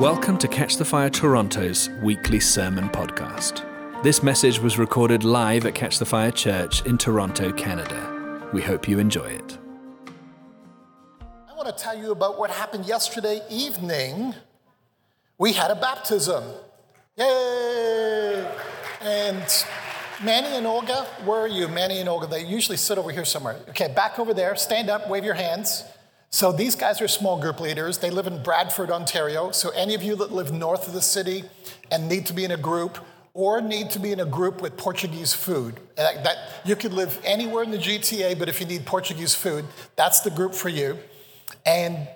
Welcome to Catch the Fire Toronto's weekly sermon podcast. This message was recorded live at Catch the Fire Church in Toronto, Canada. We hope you enjoy it. I want to tell you about what happened yesterday evening. We had a baptism. Yay! And Manny and Olga, where are you? Manny and Olga, they usually sit over here somewhere. Okay, back over there, stand up, wave your hands. So these guys are small group leaders. They live in Bradford, Ontario. So any of you that live north of the city and need to be in a group or need to be in a group with Portuguese food, that, that you could live anywhere in the GTA, but if you need Portuguese food, that's the group for you. And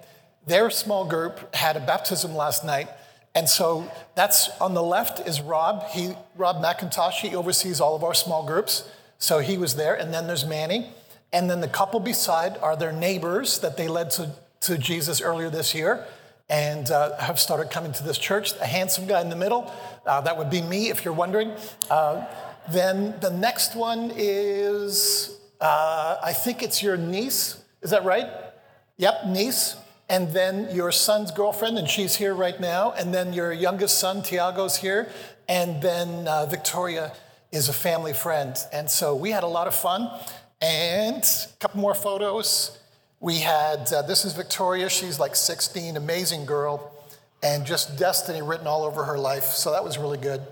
their small group had a baptism last night. And so that's on the left is Rob. He, Rob McIntosh, he oversees all of our small groups. So he was there. And then there's Manny. And then the couple beside are their neighbors that they led to, to Jesus earlier this year and uh, have started coming to this church. A handsome guy in the middle, uh, that would be me if you're wondering. Uh, then the next one is, uh, I think it's your niece. Is that right? Yep, niece. And then your son's girlfriend, and she's here right now. And then your youngest son, Tiago's here. And then uh, Victoria is a family friend. And so we had a lot of fun. And a couple more photos. We had, uh, this is Victoria. She's like 16, amazing girl, and just destiny written all over her life. So that was really good.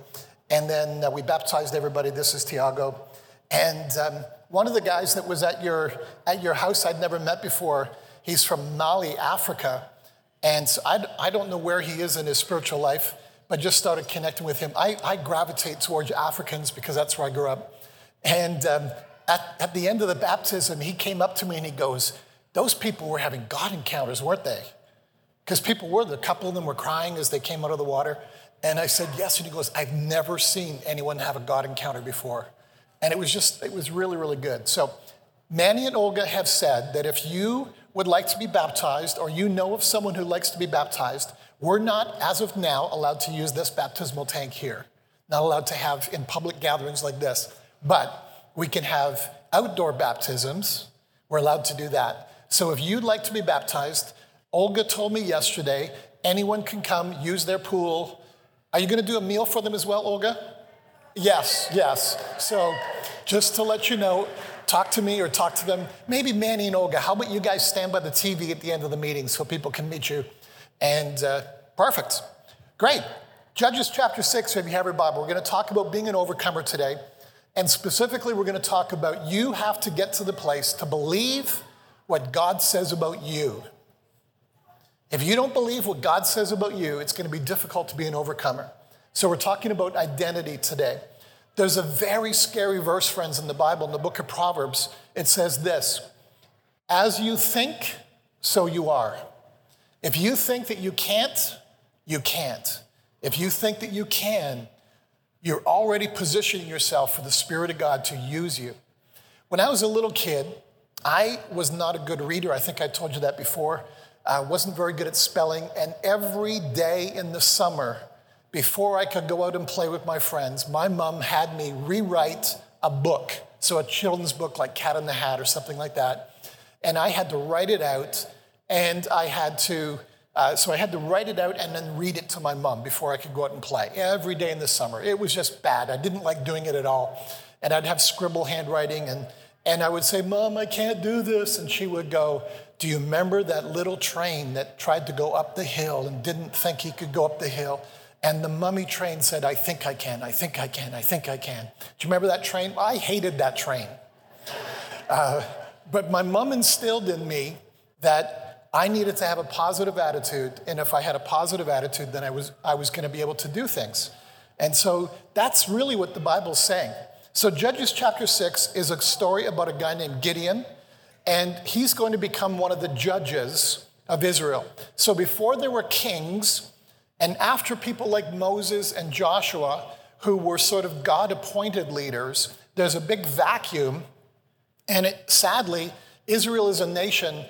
And then uh, we baptized everybody. This is Tiago. And um, one of the guys that was at your, at your house I'd never met before, he's from Mali, Africa. And so I, I don't know where he is in his spiritual life, but just started connecting with him. I, I gravitate towards Africans because that's where I grew up. And um, at, at the end of the baptism, he came up to me and he goes, Those people were having God encounters, weren't they? Because people were, a couple of them were crying as they came out of the water. And I said, Yes. And he goes, I've never seen anyone have a God encounter before. And it was just, it was really, really good. So Manny and Olga have said that if you would like to be baptized or you know of someone who likes to be baptized, we're not, as of now, allowed to use this baptismal tank here. Not allowed to have in public gatherings like this. But we can have outdoor baptisms. We're allowed to do that. So if you'd like to be baptized, Olga told me yesterday anyone can come use their pool. Are you going to do a meal for them as well, Olga? Yes, yes. So just to let you know, talk to me or talk to them. Maybe Manny and Olga, how about you guys stand by the TV at the end of the meeting so people can meet you? And uh, perfect. Great. Judges chapter 6, if you have your Bible, we're going to talk about being an overcomer today. And specifically, we're going to talk about you have to get to the place to believe what God says about you. If you don't believe what God says about you, it's going to be difficult to be an overcomer. So, we're talking about identity today. There's a very scary verse, friends, in the Bible, in the book of Proverbs. It says this As you think, so you are. If you think that you can't, you can't. If you think that you can, you're already positioning yourself for the Spirit of God to use you. When I was a little kid, I was not a good reader. I think I told you that before. I wasn't very good at spelling. And every day in the summer, before I could go out and play with my friends, my mom had me rewrite a book. So, a children's book like Cat in the Hat or something like that. And I had to write it out and I had to uh, so I had to write it out and then read it to my mom before I could go out and play every day in the summer. It was just bad. I didn't like doing it at all. And I'd have scribble handwriting and, and I would say, Mom, I can't do this. And she would go, Do you remember that little train that tried to go up the hill and didn't think he could go up the hill? And the mummy train said, I think I can, I think I can, I think I can. Do you remember that train? I hated that train. Uh, but my mom instilled in me that I needed to have a positive attitude. And if I had a positive attitude, then I was, I was going to be able to do things. And so that's really what the Bible's saying. So, Judges chapter 6 is a story about a guy named Gideon, and he's going to become one of the judges of Israel. So, before there were kings, and after people like Moses and Joshua, who were sort of God appointed leaders, there's a big vacuum. And it, sadly, Israel is a nation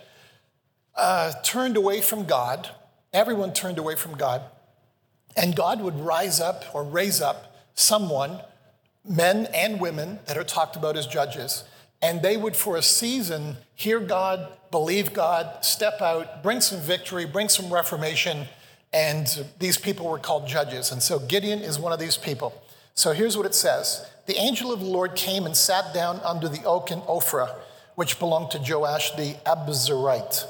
uh, turned away from God, everyone turned away from God, and God would rise up or raise up someone, men and women, that are talked about as judges, and they would, for a season, hear God, believe God, step out, bring some victory, bring some reformation, And these people were called judges. And so Gideon is one of these people. So here's what it says The angel of the Lord came and sat down under the oak in Ophrah, which belonged to Joash the Abiezrite,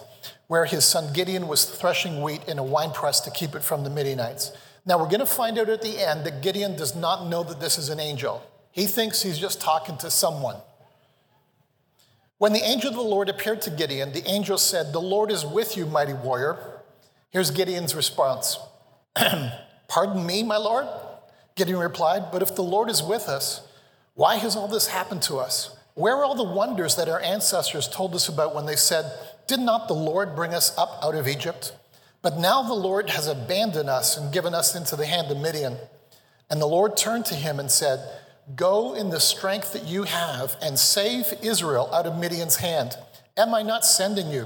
where his son Gideon was threshing wheat in a winepress to keep it from the Midianites. Now we're going to find out at the end that Gideon does not know that this is an angel. He thinks he's just talking to someone. When the angel of the Lord appeared to Gideon, the angel said, The Lord is with you, mighty warrior. Here's Gideon's response Pardon me, my Lord? Gideon replied, But if the Lord is with us, why has all this happened to us? Where are all the wonders that our ancestors told us about when they said, Did not the Lord bring us up out of Egypt? But now the Lord has abandoned us and given us into the hand of Midian. And the Lord turned to him and said, Go in the strength that you have and save Israel out of Midian's hand. Am I not sending you?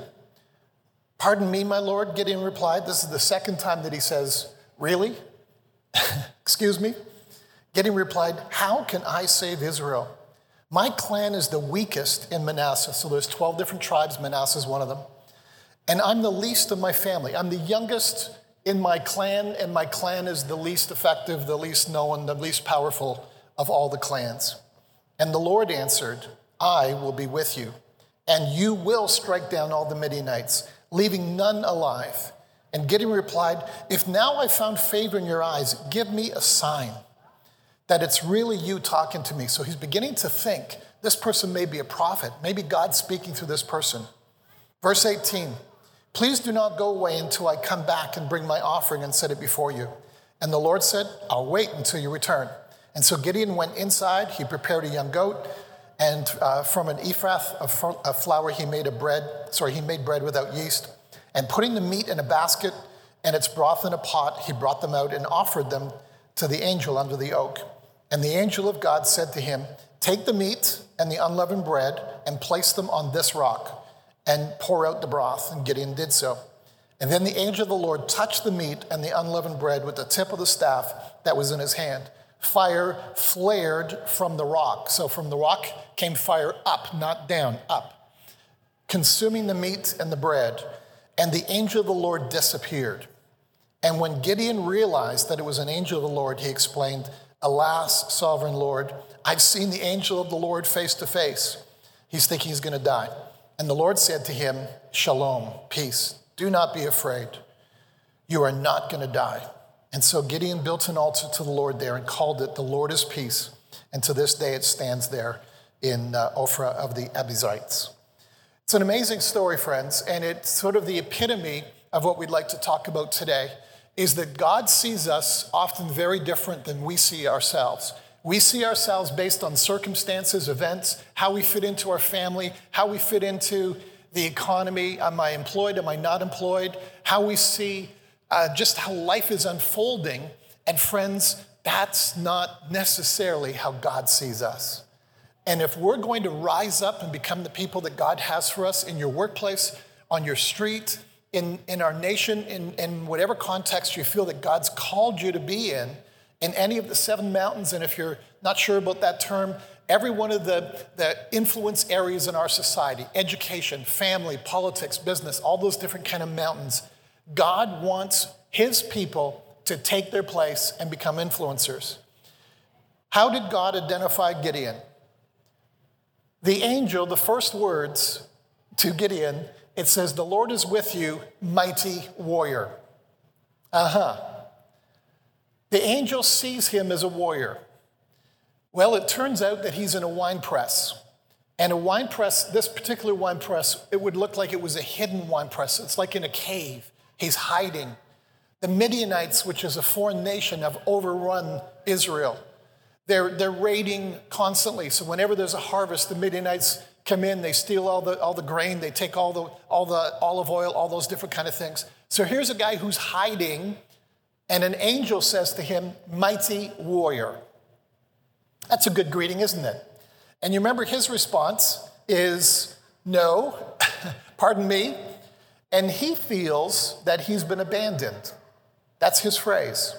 Pardon me, my Lord, Gideon replied. This is the second time that he says, Really? Excuse me? Gideon replied, How can I save Israel? My clan is the weakest in Manasseh. So there's 12 different tribes, Manasseh is one of them. And I'm the least of my family. I'm the youngest in my clan, and my clan is the least effective, the least known, the least powerful of all the clans. And the Lord answered, I will be with you, and you will strike down all the Midianites, leaving none alive. And Gideon replied, If now I found favor in your eyes, give me a sign that it's really you talking to me. So he's beginning to think this person may be a prophet, maybe God's speaking through this person. Verse 18 Please do not go away until I come back and bring my offering and set it before you. And the Lord said, I'll wait until you return. And so Gideon went inside, he prepared a young goat, and uh, from an ephah of flour he made a bread, sorry, he made bread without yeast. And putting the meat in a basket and its broth in a pot, he brought them out and offered them to the angel under the oak. And the angel of God said to him, Take the meat and the unleavened bread and place them on this rock and pour out the broth. And Gideon did so. And then the angel of the Lord touched the meat and the unleavened bread with the tip of the staff that was in his hand fire flared from the rock. So from the rock came fire up, not down, up, consuming the meat and the bread. And the angel of the Lord disappeared. And when Gideon realized that it was an angel of the Lord, he explained, Alas, sovereign Lord, I've seen the angel of the Lord face to face. He's thinking he's going to die. And the Lord said to him, Shalom, peace. Do not be afraid. You are not going to die. And so Gideon built an altar to the Lord there and called it the Lord is Peace. And to this day it stands there in uh, Ophrah of the Abiezrites. It's an amazing story, friends, and it's sort of the epitome of what we'd like to talk about today is that God sees us often very different than we see ourselves. We see ourselves based on circumstances, events, how we fit into our family, how we fit into the economy. Am I employed? Am I not employed? How we see uh, just how life is unfolding. And friends, that's not necessarily how God sees us. And if we're going to rise up and become the people that God has for us in your workplace, on your street, in, in our nation, in, in whatever context you feel that God's called you to be in, in any of the seven mountains, and if you're not sure about that term, every one of the, the influence areas in our society education, family, politics, business, all those different kind of mountains God wants his people to take their place and become influencers. How did God identify Gideon? The angel, the first words to Gideon, it says, The Lord is with you, mighty warrior. Uh huh. The angel sees him as a warrior. Well, it turns out that he's in a wine press. And a wine press, this particular wine press, it would look like it was a hidden wine press. It's like in a cave. He's hiding. The Midianites, which is a foreign nation, have overrun Israel. They're, they're raiding constantly. So whenever there's a harvest, the Midianites come in, they steal all the, all the grain, they take all the, all the olive oil, all those different kind of things. So here's a guy who's hiding, and an angel says to him, Mighty warrior. That's a good greeting, isn't it? And you remember his response is, No, pardon me, and he feels that he's been abandoned. That's his phrase.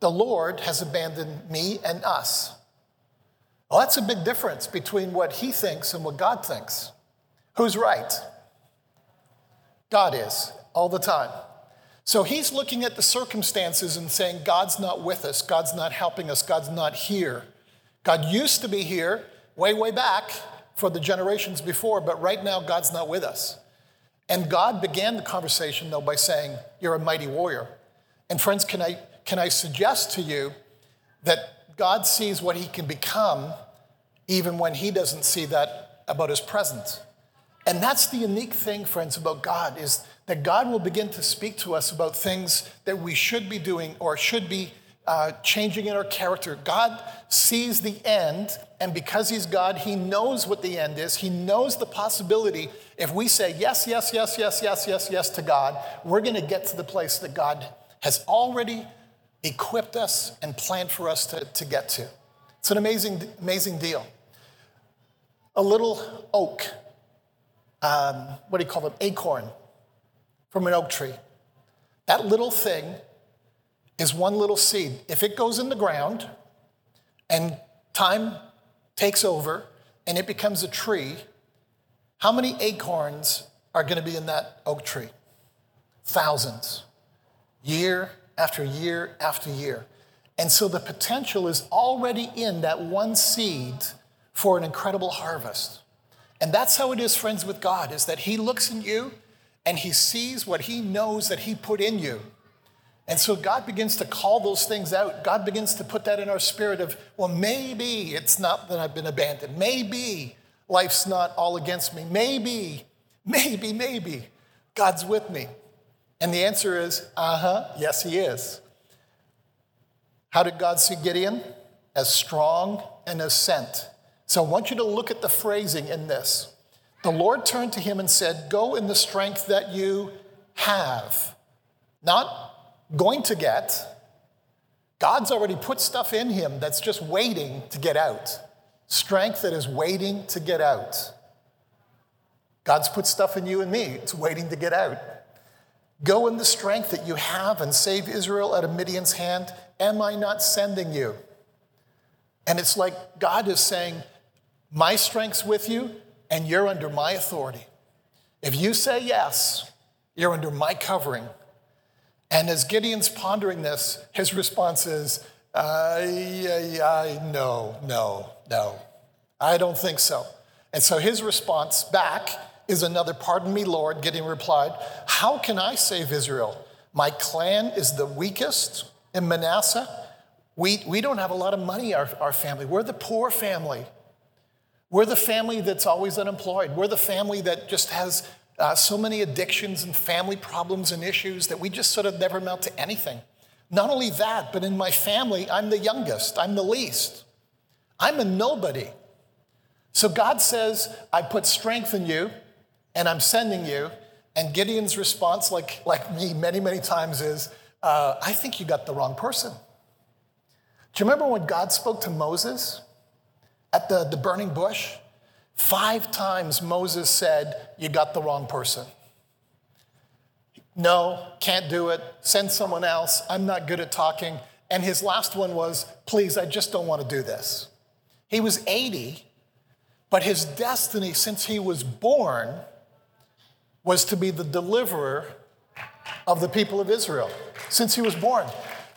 The Lord has abandoned me and us. Well, that's a big difference between what he thinks and what God thinks. Who's right? God is, all the time. So he's looking at the circumstances and saying, God's not with us, God's not helping us, God's not here. God used to be here way, way back for the generations before, but right now God's not with us. And God began the conversation, though, by saying, You're a mighty warrior. And friends, can I, can I suggest to you that God sees what he can become even when he doesn't see that about his presence? And that's the unique thing, friends, about God is that God will begin to speak to us about things that we should be doing or should be uh, changing in our character. God sees the end, and because He's God, He knows what the end is. He knows the possibility. If we say yes, yes, yes, yes, yes, yes, yes to God, we're going to get to the place that God has already equipped us and planned for us to, to get to. It's an amazing, amazing deal. A little oak, um, what do you call it? Acorn from an oak tree. That little thing is one little seed. If it goes in the ground and time takes over and it becomes a tree, how many acorns are going to be in that oak tree? Thousands, year after year after year. And so the potential is already in that one seed for an incredible harvest. And that's how it is, friends, with God, is that He looks in you and He sees what He knows that He put in you. And so God begins to call those things out. God begins to put that in our spirit of, well, maybe it's not that I've been abandoned. Maybe life's not all against me. Maybe, maybe, maybe God's with me. And the answer is, uh huh, yes, He is. How did God see Gideon? As strong and as sent. So I want you to look at the phrasing in this. The Lord turned to him and said, Go in the strength that you have. Not going to get. God's already put stuff in him that's just waiting to get out. Strength that is waiting to get out. God's put stuff in you and me, it's waiting to get out. Go in the strength that you have and save Israel out of Midian's hand. Am I not sending you? And it's like God is saying, My strength's with you, and you're under my authority. If you say yes, you're under my covering. And as Gideon's pondering this, his response is, uh, yeah, yeah, no, no, no. I don't think so. And so his response back is another, Pardon me, Lord. Gideon replied, How can I save Israel? My clan is the weakest in Manasseh. We, we don't have a lot of money, our, our family. We're the poor family. We're the family that's always unemployed. We're the family that just has uh, so many addictions and family problems and issues that we just sort of never amount to anything. Not only that, but in my family, I'm the youngest, I'm the least, I'm a nobody. So God says, I put strength in you and I'm sending you. And Gideon's response, like, like me many, many times, is, uh, I think you got the wrong person. Do you remember when God spoke to Moses at the, the burning bush? Five times Moses said, You got the wrong person. No, can't do it. Send someone else. I'm not good at talking. And his last one was, Please, I just don't want to do this. He was 80, but his destiny since he was born was to be the deliverer of the people of Israel since he was born.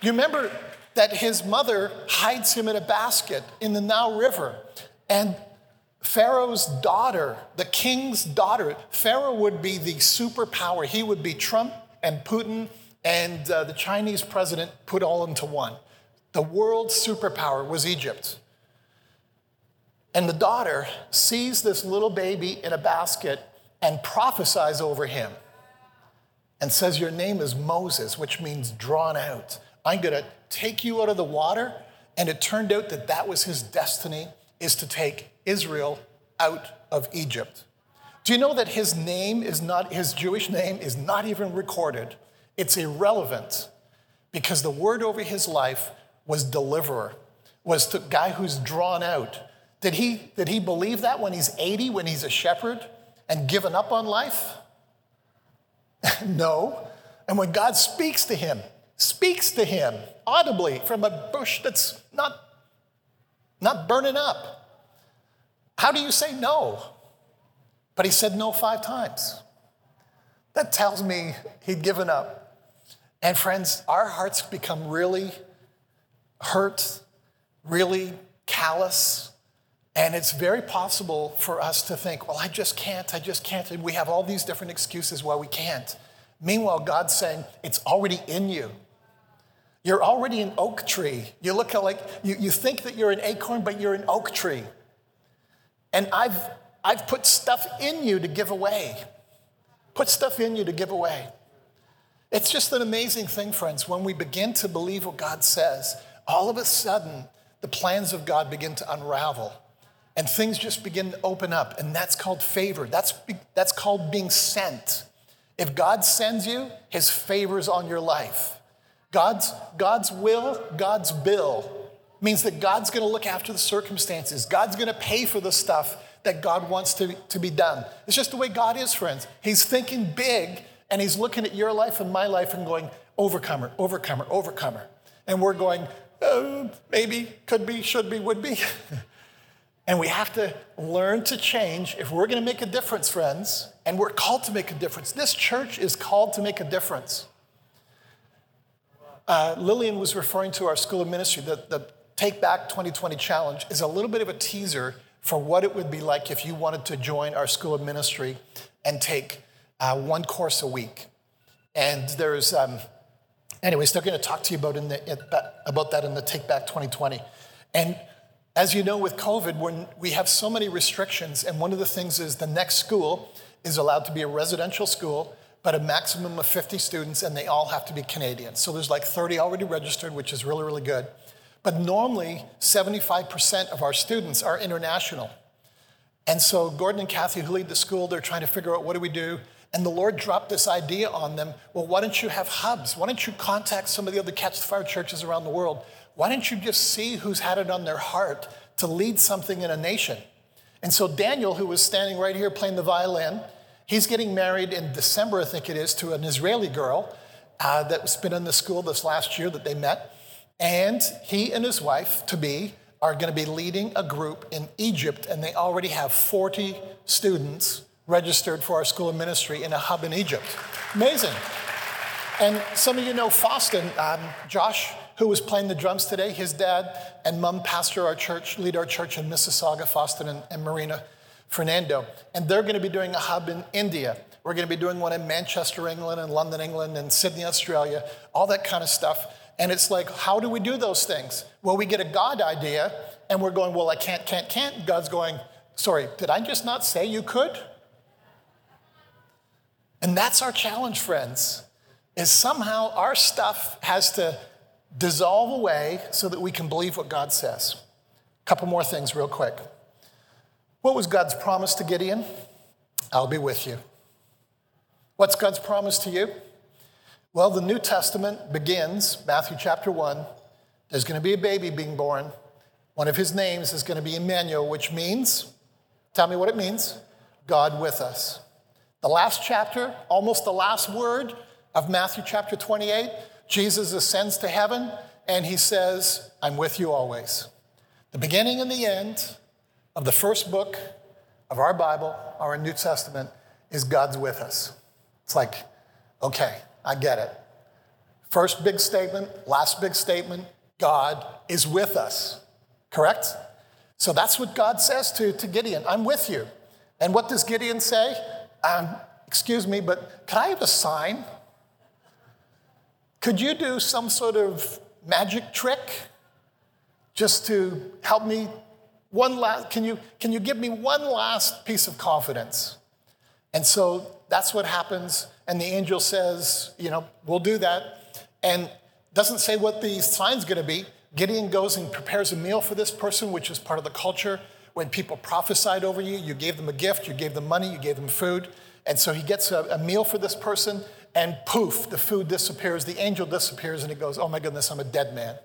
You remember that his mother hides him in a basket in the Nile River, and Pharaoh's daughter, the king's daughter, Pharaoh would be the superpower. He would be Trump and Putin and uh, the Chinese president put all into one. The world's superpower was Egypt. And the daughter sees this little baby in a basket and prophesies over him and says, Your name is Moses, which means drawn out. I'm going to take you out of the water. And it turned out that that was his destiny, is to take Israel out of Egypt. Do you know that his name is not, his Jewish name is not even recorded? It's irrelevant because the word over his life was deliverer, was the guy who's drawn out. Did he, did he believe that when he's 80, when he's a shepherd and given up on life? no. And when God speaks to him, speaks to him audibly from a bush that's not, not burning up, how do you say no? But he said no five times. That tells me he'd given up. And friends, our hearts become really hurt, really callous. And it's very possible for us to think, well, I just can't, I just can't. And we have all these different excuses why we can't. Meanwhile, God's saying, it's already in you. You're already an oak tree. You look like, you, you think that you're an acorn, but you're an oak tree. And I've, I've put stuff in you to give away. Put stuff in you to give away. It's just an amazing thing, friends, when we begin to believe what God says, all of a sudden, the plans of God begin to unravel and things just begin to open up. And that's called favor. That's, that's called being sent. If God sends you, his favor's on your life. God's, God's will, God's bill means that God's going to look after the circumstances. God's going to pay for the stuff that God wants to, to be done. It's just the way God is, friends. He's thinking big and he's looking at your life and my life and going, overcomer, overcomer, overcomer. And we're going, uh, maybe, could be, should be, would be. and we have to learn to change if we're going to make a difference, friends. And we're called to make a difference. This church is called to make a difference. Uh, Lillian was referring to our school of ministry. The, the Take Back 2020 challenge is a little bit of a teaser for what it would be like if you wanted to join our school of ministry and take uh, one course a week. And there's, um, anyways, they're going to talk to you about, in the, about that in the Take Back 2020. And as you know, with COVID, we have so many restrictions, and one of the things is the next school is allowed to be a residential school, but a maximum of 50 students, and they all have to be Canadian. So there's like 30 already registered, which is really, really good. But normally, 75% of our students are international. And so Gordon and Kathy, who lead the school, they're trying to figure out what do we do. And the Lord dropped this idea on them well, why don't you have hubs? Why don't you contact some of the other Catch the Fire churches around the world? Why don't you just see who's had it on their heart to lead something in a nation? And so Daniel, who was standing right here playing the violin, he's getting married in December, I think it is, to an Israeli girl uh, that's been in the school this last year that they met. And he and his wife, to be, are going to be leading a group in Egypt, and they already have 40 students registered for our school of ministry in a hub in Egypt. Amazing. And some of you know Faustin, um, Josh, who was playing the drums today. His dad and mom pastor our church, lead our church in Mississauga, Faustin and, and Marina Fernando. And they're going to be doing a hub in India. We're going to be doing one in Manchester, England, and London, England, and Sydney, Australia, all that kind of stuff. And it's like, how do we do those things? Well, we get a God idea and we're going, well, I can't, can't, can't. God's going, sorry, did I just not say you could? And that's our challenge, friends, is somehow our stuff has to dissolve away so that we can believe what God says. A couple more things, real quick. What was God's promise to Gideon? I'll be with you. What's God's promise to you? Well, the New Testament begins, Matthew chapter 1. There's going to be a baby being born. One of his names is going to be Emmanuel, which means, tell me what it means God with us. The last chapter, almost the last word of Matthew chapter 28, Jesus ascends to heaven and he says, I'm with you always. The beginning and the end of the first book of our Bible, our New Testament, is God's with us. It's like, okay, I get it. First big statement, last big statement God is with us. Correct? So that's what God says to, to Gideon I'm with you. And what does Gideon say? Um, excuse me, but can I have a sign? Could you do some sort of magic trick just to help me? One last, can you, can you give me one last piece of confidence? And so that's what happens. And the angel says, you know, we'll do that. And doesn't say what the sign's going to be. Gideon goes and prepares a meal for this person, which is part of the culture. When people prophesied over you, you gave them a gift, you gave them money, you gave them food. And so he gets a, a meal for this person, and poof, the food disappears, the angel disappears, and he goes, Oh my goodness, I'm a dead man.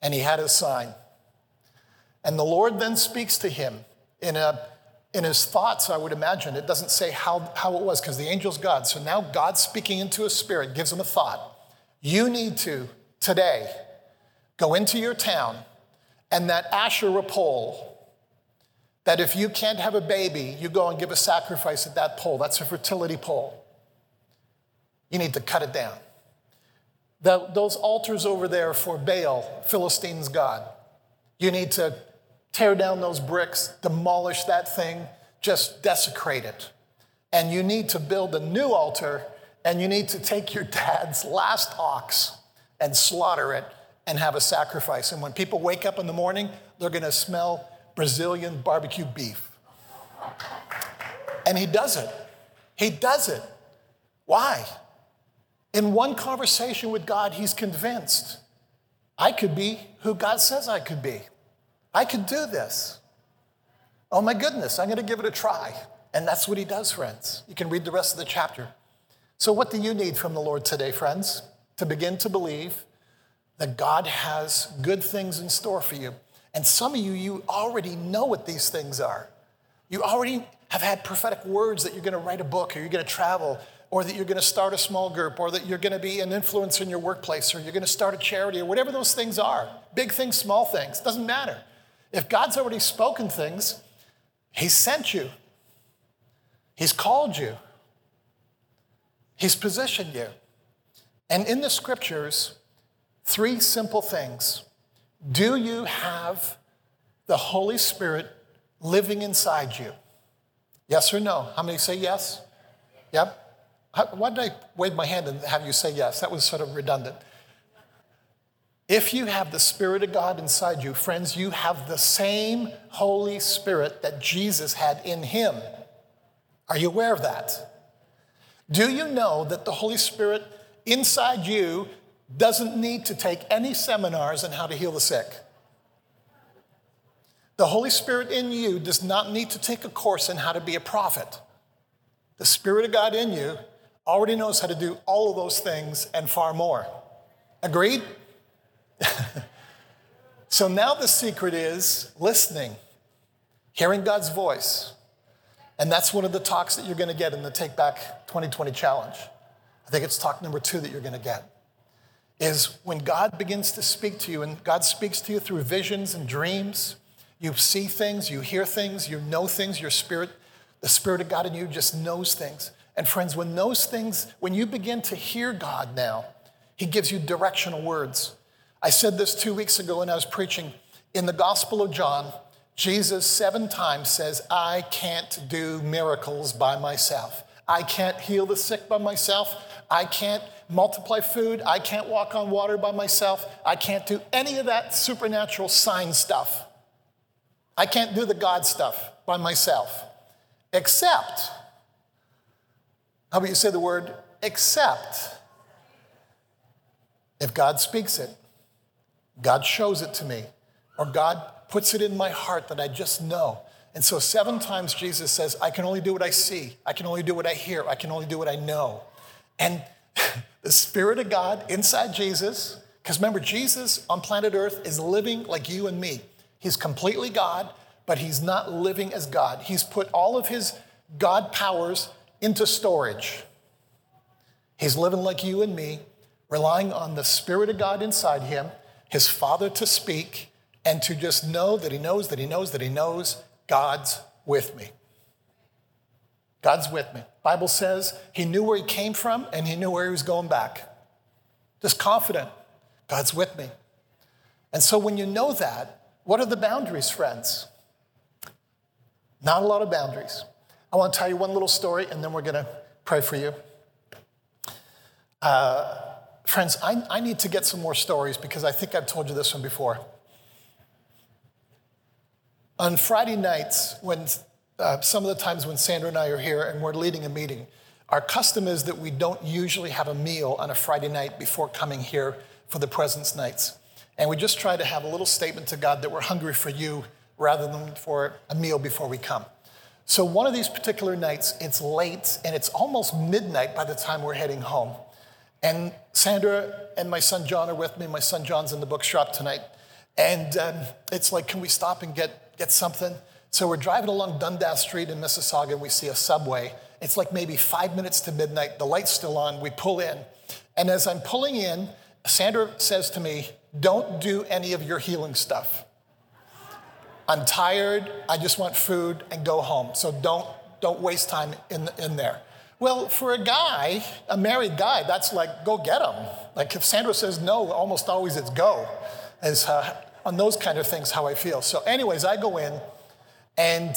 And he had his sign. And the Lord then speaks to him in a in his thoughts, I would imagine. It doesn't say how, how it was because the angel's God. So now God speaking into his spirit gives him a thought. You need to, today, go into your town and that Asherah pole, that if you can't have a baby, you go and give a sacrifice at that pole. That's a fertility pole. You need to cut it down. The, those altars over there for Baal, Philistines' God. You need to tear down those bricks, demolish that thing, just desecrate it. And you need to build a new altar, and you need to take your dad's last ox and slaughter it and have a sacrifice. And when people wake up in the morning, they're gonna smell Brazilian barbecue beef. And he does it. He does it. Why? In one conversation with God, he's convinced I could be who God says I could be. I could do this. Oh my goodness, I'm going to give it a try. And that's what he does, friends. You can read the rest of the chapter. So, what do you need from the Lord today, friends? To begin to believe that God has good things in store for you. And some of you, you already know what these things are. You already have had prophetic words that you're going to write a book or you're going to travel or that you're going to start a small group, or that you're going to be an influencer in your workplace, or you're going to start a charity, or whatever those things are big things, small things, doesn't matter. If God's already spoken things, He's sent you, He's called you, He's positioned you. And in the scriptures, three simple things. Do you have the Holy Spirit living inside you? Yes or no? How many say yes? Yep. Why did I wave my hand and have you say yes? That was sort of redundant. If you have the Spirit of God inside you, friends, you have the same Holy Spirit that Jesus had in him. Are you aware of that? Do you know that the Holy Spirit inside you doesn't need to take any seminars on how to heal the sick? The Holy Spirit in you does not need to take a course on how to be a prophet. The Spirit of God in you already knows how to do all of those things and far more. Agreed? so now the secret is listening, hearing God's voice. And that's one of the talks that you're going to get in the Take Back 2020 challenge. I think it's talk number two that you're going to get. Is when God begins to speak to you, and God speaks to you through visions and dreams, you see things, you hear things, you know things, your spirit, the Spirit of God in you just knows things. And friends, when those things, when you begin to hear God now, He gives you directional words. I said this two weeks ago when I was preaching. In the Gospel of John, Jesus seven times says, I can't do miracles by myself. I can't heal the sick by myself. I can't multiply food. I can't walk on water by myself. I can't do any of that supernatural sign stuff. I can't do the God stuff by myself. Except how about you say the word except? If God speaks it, God shows it to me, or God puts it in my heart that I just know. And so, seven times Jesus says, I can only do what I see, I can only do what I hear, I can only do what I know. And the Spirit of God inside Jesus, because remember, Jesus on planet Earth is living like you and me. He's completely God, but he's not living as God. He's put all of his God powers into storage. He's living like you and me, relying on the Spirit of God inside him, his Father to speak, and to just know that he knows that he knows that he knows God's with me. God's with me. Bible says he knew where he came from and he knew where he was going back. Just confident. God's with me. And so when you know that, what are the boundaries, friends? Not a lot of boundaries. I want to tell you one little story and then we're going to pray for you. Uh, friends, I, I need to get some more stories because I think I've told you this one before. On Friday nights, when uh, some of the times when Sandra and I are here and we're leading a meeting, our custom is that we don't usually have a meal on a Friday night before coming here for the presence nights. And we just try to have a little statement to God that we're hungry for you rather than for a meal before we come. So, one of these particular nights, it's late and it's almost midnight by the time we're heading home. And Sandra and my son John are with me. My son John's in the bookshop tonight. And um, it's like, can we stop and get, get something? So we're driving along Dundas Street in Mississauga and we see a subway. It's like maybe five minutes to midnight. The light's still on. We pull in. And as I'm pulling in, Sandra says to me, Don't do any of your healing stuff. I'm tired, I just want food and go home. So don't, don't waste time in, in there. Well, for a guy, a married guy, that's like, go get him. Like if Sandra says no, almost always it's go. Is uh, on those kind of things how I feel. So, anyways, I go in and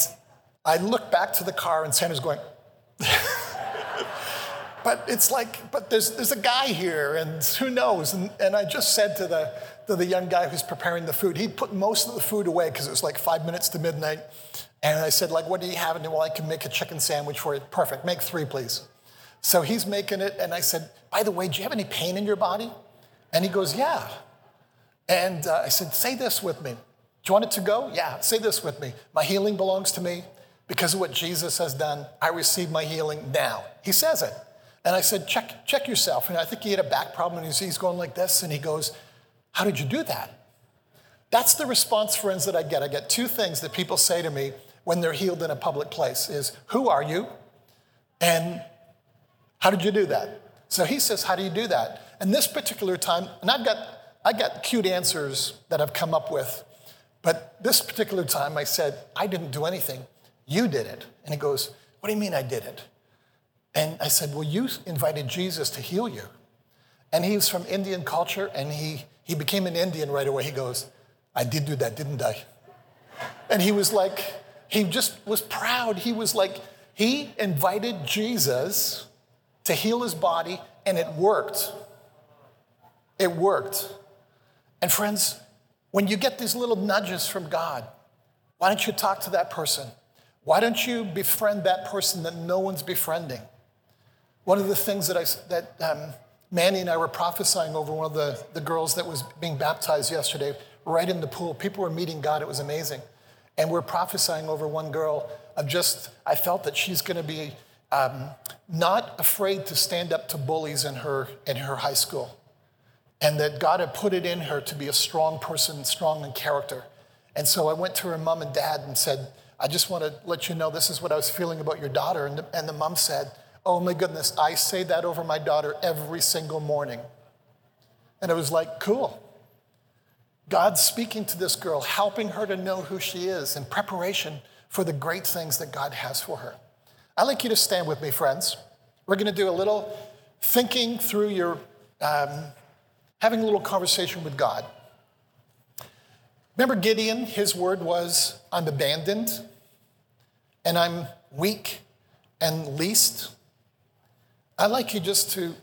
I look back to the car and Sandra's going, but it's like, but there's, there's a guy here and who knows? And, and I just said to the, to the young guy who's preparing the food, he put most of the food away because it was like five minutes to midnight. And I said, like, what do you have? And well, I can make a chicken sandwich for you. Perfect, make three, please. So he's making it, and I said, by the way, do you have any pain in your body? And he goes, yeah. And uh, I said, say this with me. Do you want it to go? Yeah, say this with me. My healing belongs to me. Because of what Jesus has done, I receive my healing now. He says it. And I said, check, check yourself. And I think he had a back problem, and he's going like this, and he goes, How did you do that? That's the response, friends, that I get. I get two things that people say to me when they're healed in a public place is, Who are you? And how did you do that? So he says, How do you do that? And this particular time, and I've got I got cute answers that I've come up with, but this particular time I said, I didn't do anything. You did it. And he goes, What do you mean I did it? And I said, Well, you invited Jesus to heal you. And he's from Indian culture, and he, he became an Indian right away. He goes, I did do that, didn't I? And he was like, he just was proud. He was like, he invited Jesus to heal his body, and it worked. It worked. And friends, when you get these little nudges from God, why don't you talk to that person? Why don't you befriend that person that no one's befriending? One of the things that, I, that um, Manny and I were prophesying over one of the, the girls that was being baptized yesterday, right in the pool. People were meeting God. It was amazing. And we're prophesying over one girl of just, I felt that she's going to be um, not afraid to stand up to bullies in her, in her high school. And that God had put it in her to be a strong person, strong in character. And so I went to her mom and dad and said, I just want to let you know this is what I was feeling about your daughter. And the, and the mom said, Oh my goodness, I say that over my daughter every single morning. And it was like, cool. God's speaking to this girl, helping her to know who she is in preparation for the great things that God has for her. I'd like you to stand with me, friends. We're going to do a little thinking through your, um, having a little conversation with God. Remember Gideon? His word was, I'm abandoned and I'm weak and least. I'd like you just to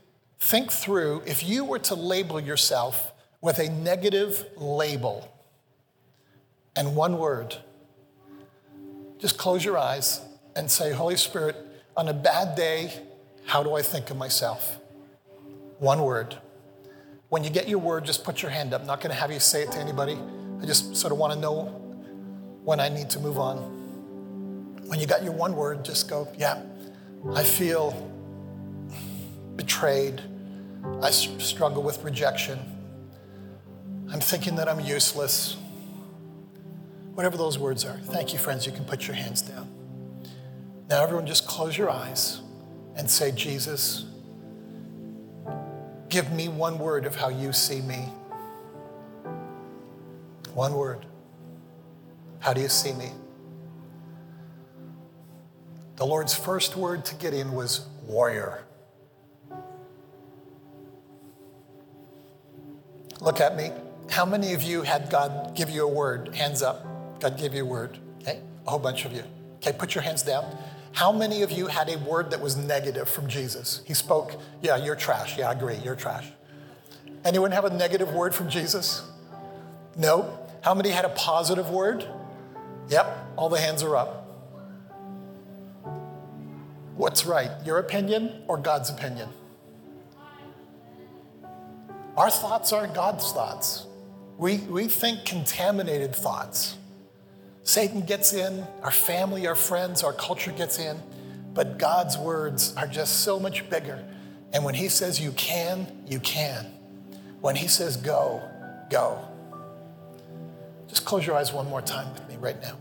think through if you were to label yourself with a negative label and one word, just close your eyes and say, Holy Spirit, on a bad day, how do I think of myself? One word. When you get your word, just put your hand up. I'm not going to have you say it to anybody. I just sort of want to know when I need to move on. When you got your one word, just go, yeah, I feel betrayed. I struggle with rejection. I'm thinking that I'm useless. Whatever those words are. Thank you, friends. You can put your hands down. Now, everyone, just close your eyes and say, Jesus, give me one word of how you see me. One word. How do you see me? The Lord's first word to Gideon was warrior. Look at me. How many of you had God give you a word? Hands up. God gave you a word. Okay? A whole bunch of you. Okay, put your hands down. How many of you had a word that was negative from Jesus? He spoke, yeah, you're trash. Yeah, I agree, you're trash. Anyone have a negative word from Jesus? No. How many had a positive word? Yep, all the hands are up. What's right, your opinion or God's opinion? Our thoughts aren't God's thoughts. We, we think contaminated thoughts. Satan gets in, our family, our friends, our culture gets in, but God's words are just so much bigger. And when He says you can, you can. When He says go, go. Just close your eyes one more time with me right now.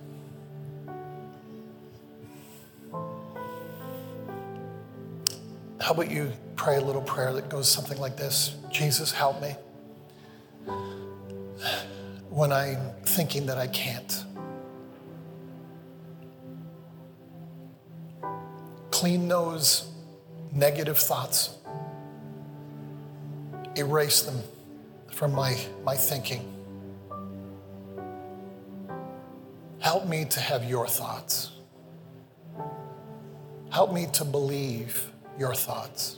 How about you pray a little prayer that goes something like this Jesus, help me when I'm thinking that I can't. Clean those negative thoughts. Erase them from my, my thinking. Help me to have your thoughts. Help me to believe your thoughts.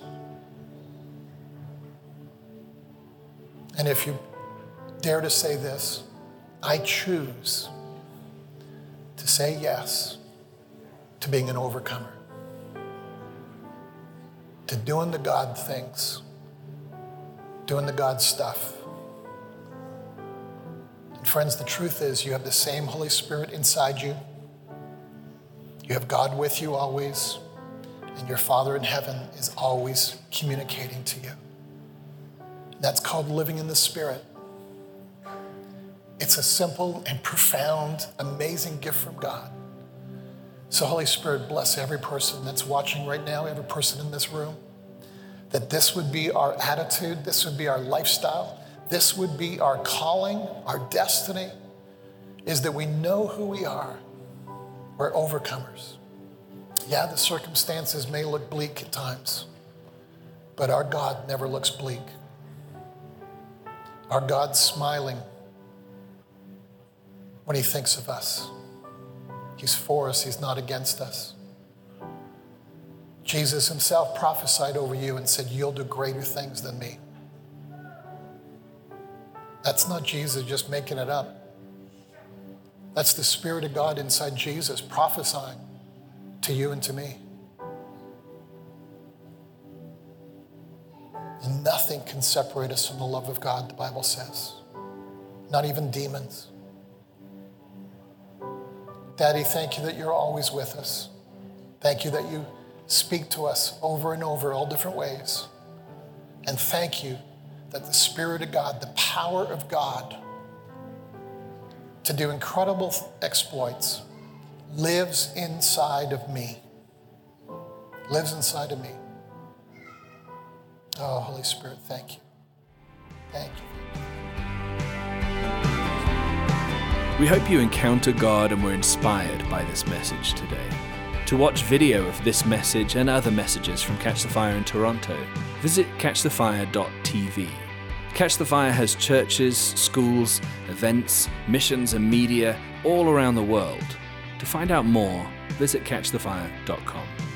And if you dare to say this, I choose to say yes to being an overcomer, to doing the God things, doing the God stuff. And friends, the truth is, you have the same Holy Spirit inside you. You have God with you always, and your Father in heaven is always communicating to you. That's called living in the Spirit. It's a simple and profound, amazing gift from God. So, Holy Spirit, bless every person that's watching right now, every person in this room, that this would be our attitude, this would be our lifestyle, this would be our calling, our destiny, is that we know who we are. We're overcomers. Yeah, the circumstances may look bleak at times, but our God never looks bleak. Our God's smiling when He thinks of us. He's for us, He's not against us. Jesus Himself prophesied over you and said, You'll do greater things than me. That's not Jesus just making it up. That's the Spirit of God inside Jesus prophesying to you and to me. And nothing can separate us from the love of God, the Bible says. Not even demons. Daddy, thank you that you're always with us. Thank you that you speak to us over and over, all different ways. And thank you that the Spirit of God, the power of God to do incredible exploits, lives inside of me. Lives inside of me. Oh, Holy Spirit, thank you. Thank you. We hope you encounter God and were inspired by this message today. To watch video of this message and other messages from Catch the Fire in Toronto, visit catchthefire.tv. Catch the Fire has churches, schools, events, missions, and media all around the world. To find out more, visit catchthefire.com.